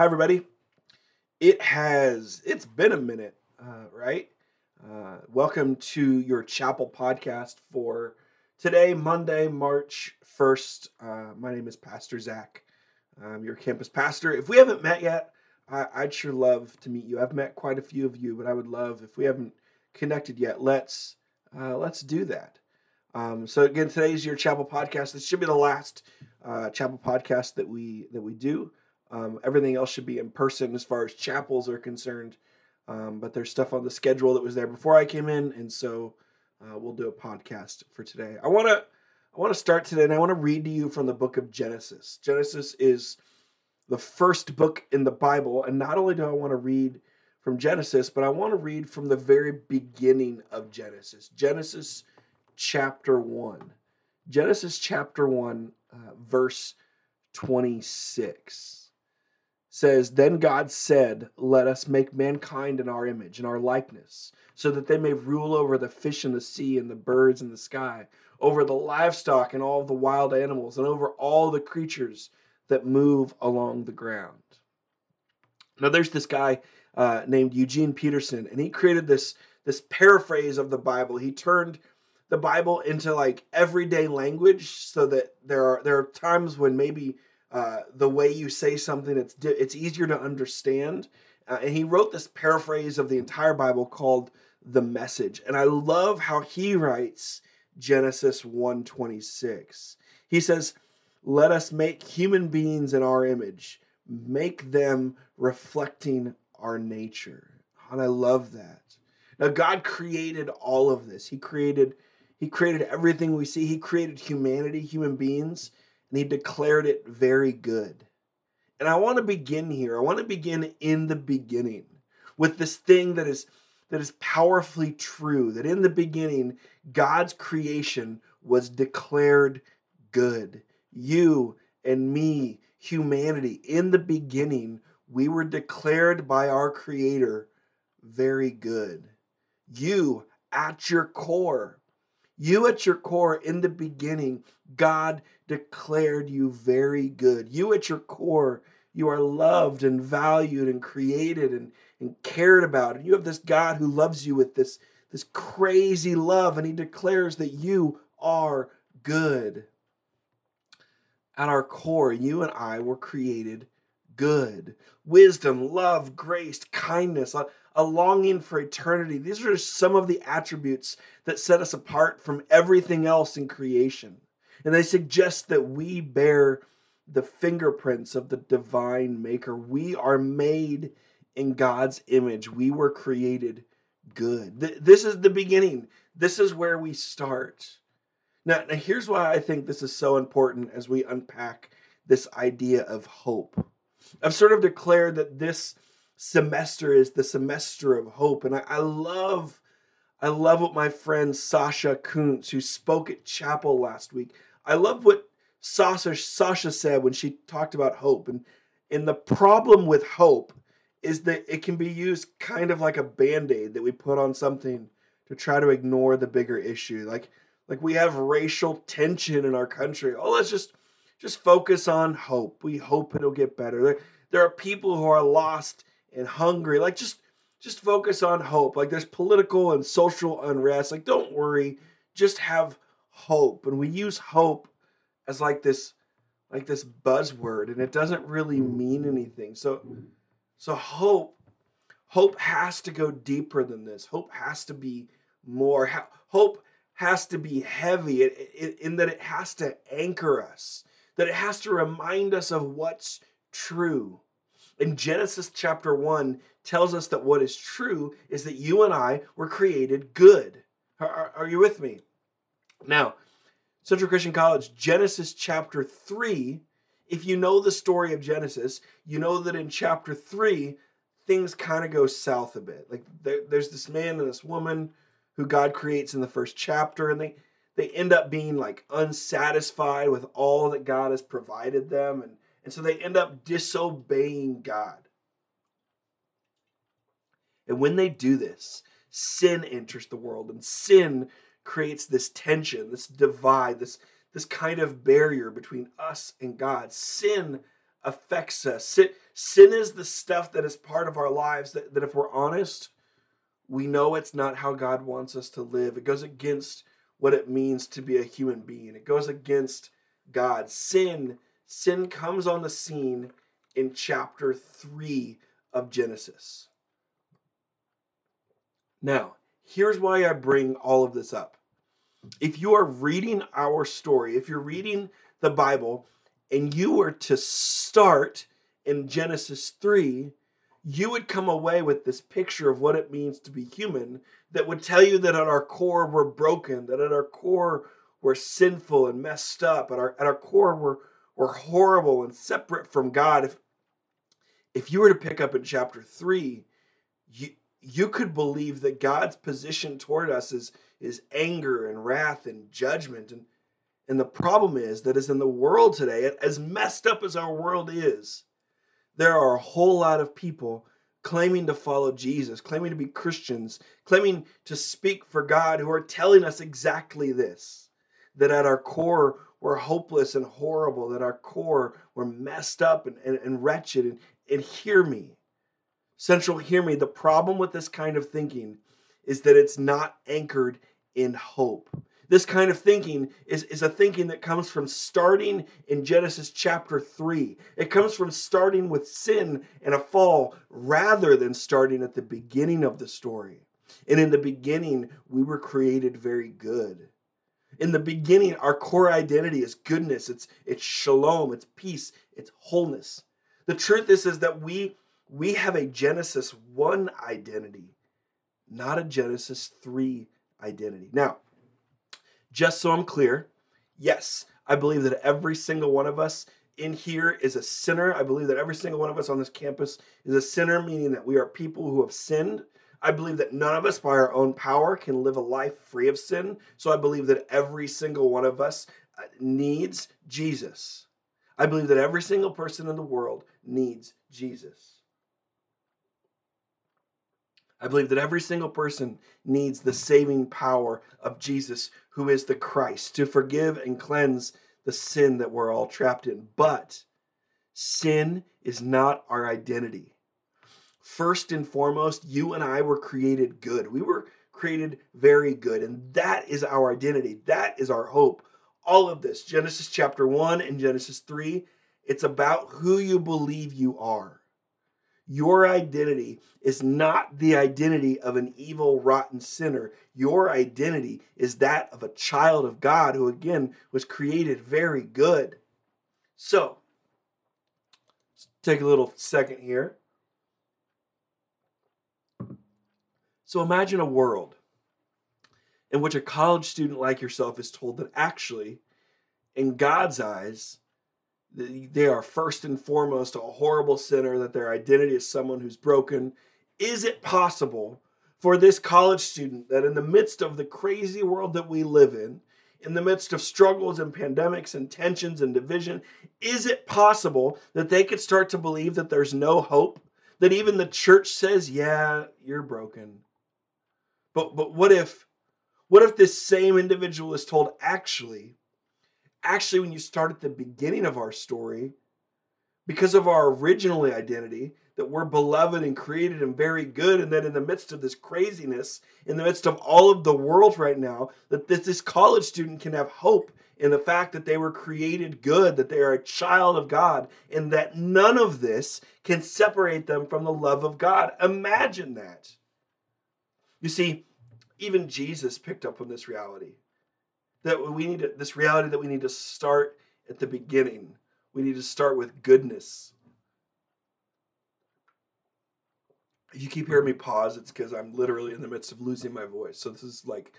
Hi, everybody. It has, it's been a minute, uh, right? Uh, welcome to your chapel podcast for today, Monday, March 1st. Uh, my name is Pastor Zach. I'm your campus pastor. If we haven't met yet, I, I'd sure love to meet you. I've met quite a few of you, but I would love if we haven't connected yet. Let's uh, let's do that. Um, so again, today's your chapel podcast. This should be the last uh, chapel podcast that we that we do. Um, everything else should be in person as far as chapels are concerned. Um, but there's stuff on the schedule that was there before I came in, and so uh, we'll do a podcast for today. I want to I want to start today, and I want to read to you from the book of Genesis. Genesis is the first book in the Bible, and not only do I want to read from Genesis, but I want to read from the very beginning of Genesis. Genesis chapter 1. Genesis chapter 1, uh, verse 26 says, Then God said, Let us make mankind in our image, in our likeness, so that they may rule over the fish in the sea and the birds in the sky, over the livestock and all the wild animals, and over all the creatures that move along the ground. Now, there's this guy uh, named Eugene Peterson, and he created this this paraphrase of the Bible. He turned the Bible into like everyday language, so that there are there are times when maybe uh, the way you say something it's it's easier to understand. Uh, and he wrote this paraphrase of the entire Bible called the Message, and I love how he writes Genesis 126 He says, "Let us make human beings in our image, make them reflecting our nature. And I love that. Now God created all of this. He created he created everything we see. He created humanity, human beings, and he declared it very good. And I want to begin here. I want to begin in the beginning with this thing that is that is powerfully true that in the beginning God's creation was declared good. You and me, humanity, in the beginning we were declared by our Creator very good. You at your core, you at your core in the beginning, God declared you very good. You at your core, you are loved and valued and created and, and cared about. And you have this God who loves you with this, this crazy love, and He declares that you are good. At our core, you and I were created good, wisdom, love, grace, kindness, a, longing for eternity. These are some of the attributes that set us apart from everything else in creation. And they suggest that we bear the fingerprints of the divine maker. We are made in God's image. We were created good. This is the beginning. This is where we start. Now, now here's why I think this is so important as we unpack this idea of hope. I've sort of declared that this semester is the semester of hope. And I, I love, I love what my friend Sasha Kuntz, who spoke at chapel last week, I love what Sasha, Sasha said when she talked about hope. And, and the problem with hope is that it can be used kind of like a band-aid that we put on something to try to ignore the bigger issue. Like like we have racial tension in our country. Oh, let's just just focus on hope. We hope it'll get better. There, there are people who are lost and hungry. Like just just focus on hope. Like there's political and social unrest. Like don't worry, just have hope. And we use hope as like this like this buzzword and it doesn't really hmm. mean anything. So so hope hope has to go deeper than this. Hope has to be more hope has to be heavy in that it has to anchor us that it has to remind us of what's true. And Genesis chapter 1 tells us that what is true is that you and I were created good. Are, are, you with me? Now, Central Christian College, Genesis chapter 3, if you know the story of Genesis, you know that in chapter 3, things kind of go south a bit. Like there, there's this man and this woman who God creates in the first chapter, and they they end up being like unsatisfied with all that God has provided them. And, and so they end up disobeying God. And when they do this, sin enters the world, and sin creates this tension, this divide, this, this kind of barrier between us and God. Sin affects us. Sin, sin is the stuff that is part of our lives that, that if we're honest, we know it's not how God wants us to live. It goes against what it means to be a human being. It goes against God. Sin, sin comes on the scene in chapter 3 of Genesis. Now, here's why I bring all of this up. If you are reading our story, if you're reading the Bible, and you were to start in Genesis 3, you would come away with this picture of what it means to be human that would tell you that at our core we're broken, that at our core we're sinful and messed up, at our, at our core we're, we're horrible and separate from God. If, if you were to pick up in chapter 3, you, you could believe that God's position toward us is, is anger and wrath and judgment. And, and the problem is that as in the world today, as messed up as our world is, there are a whole lot of people claiming to follow Jesus, claiming to be Christians, claiming to speak for God, who are telling us exactly this that at our core, we're hopeless and horrible, that our core, we're messed up and, and, and wretched. And, and hear me, Central, hear me. The problem with this kind of thinking is that it's not anchored in hope. This kind of thinking is, is a thinking that comes from starting in Genesis chapter 3. It comes from starting with sin and a fall rather than starting at the beginning of the story. And in the beginning, we were created very good. In the beginning, our core identity is goodness, it's, it's shalom, it's peace, it's wholeness. The truth is, is that we, we have a Genesis 1 identity, not a Genesis 3 identity. Now, just so I'm clear, yes, I believe that every single one of us in here is a sinner. I believe that every single one of us on this campus is a sinner, meaning that we are people who have sinned. I believe that none of us, by our own power, can live a life free of sin. So I believe that every single one of us uh, needs Jesus. I believe that every single person in the world needs Jesus. I believe that every single person needs the saving power of Jesus, who is the Christ, to forgive and cleanse the sin that we're all trapped in. But sin is not our identity. First and foremost, you and I were created good. We were created very good, and that is our identity. That is our hope. All of this, Genesis chapter 1 and Genesis 3, it's about who you believe you are. Your identity is not the identity of an evil, rotten sinner. Your identity is that of a child of God who, again, was created very good. So, take a little second here. So, imagine a world in which a college student like yourself is told that actually, in God's eyes, they are first and foremost a horrible sinner, that their identity is someone who's broken. Is it possible for this college student that in the midst of the crazy world that we live in, in the midst of struggles and pandemics and tensions and division, is it possible that they could start to believe that there's no hope? That even the church says, yeah, you're broken. But but what if what if this same individual is told actually actually, when you start at the beginning of our story, because of our original identity, that we're beloved and created and very good, and that in the midst of this craziness, in the midst of all of the world right now, that this, this college student can have hope in the fact that they were created good, that they are a child of God, and that none of this can separate them from the love of God. Imagine that. You see, even Jesus picked up on this reality that we need to, this reality that we need to start at the beginning. We need to start with goodness. If you keep hearing me pause, it's because I'm literally in the midst of losing my voice. So this is like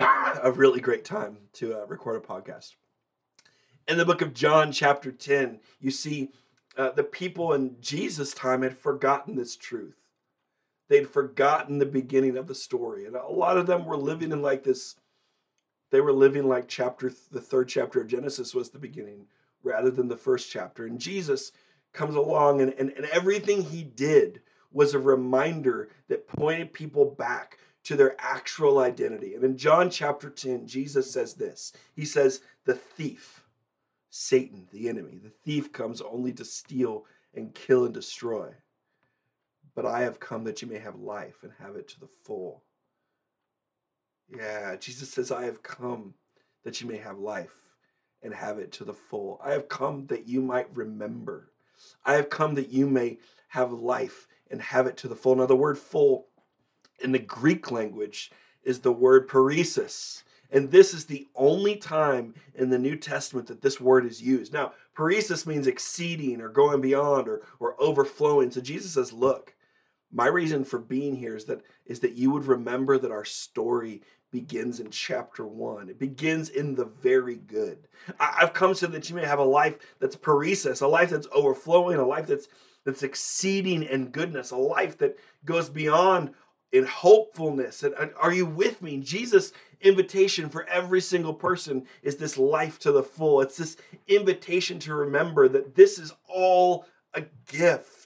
a really great time to uh, record a podcast. In the book of John, chapter 10, you see uh, the people in Jesus' time had forgotten this truth. They'd forgotten the beginning of the story. And a lot of them were living in like this they were living like chapter the third chapter of Genesis was the beginning rather than the first chapter. And Jesus comes along and, and, and everything he did was a reminder that pointed people back to their actual identity. And in John chapter 10, Jesus says this. He says, the thief. Satan, the enemy. The thief comes only to steal and kill and destroy. But I have come that you may have life and have it to the full. Yeah, Jesus says, I have come that you may have life and have it to the full. I have come that you might remember. I have come that you may have life and have it to the full. Now, the word full in the Greek language is the word perissos. And this is the only time in the New Testament that this word is used. Now, perissos means exceeding or going beyond or, or overflowing. So Jesus says, look, my reason for being here is that is that you would remember that our story begins in chapter one. It begins in the very good. I, have come so that you may have a life that's perissos, a life that's overflowing, a life that's that's exceeding in goodness, a life that goes beyond in hopefulness. And, and are you with me? Jesus' invitation for every single person is this life to the full. It's this invitation to remember that this is all a gift.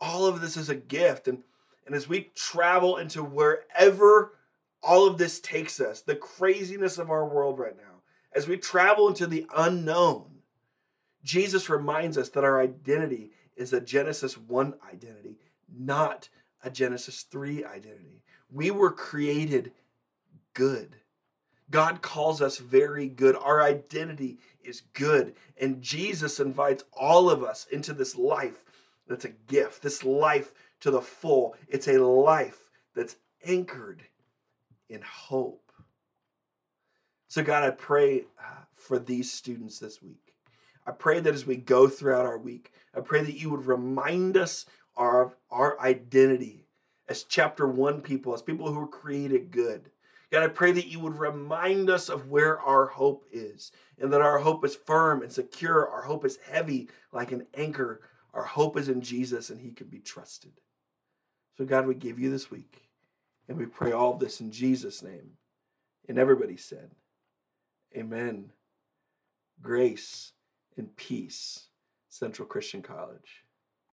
All of this is a gift. And, and as we travel into wherever all of this takes us, the craziness of our world right now, as we travel into the unknown, Jesus reminds us that our identity is a Genesis 1 identity, not a Genesis 3 identity. We were created good. God calls us very good. Our identity is good. And Jesus invites all of us into this life that's a gift, this life to the full. It's a life that's anchored in hope. So, God, I pray uh, for these students this week. I pray that as we go throughout our week, I pray that you would remind us of our identity as chapter one people, as people who are created good. God, I pray that you would remind us of where our hope is and that our hope is firm and secure. Our hope is heavy like an anchor. Our hope is in Jesus and he can be trusted. So, God, we give you this week and we pray all this in Jesus' name. And everybody said, Amen. Grace and peace, Central Christian College.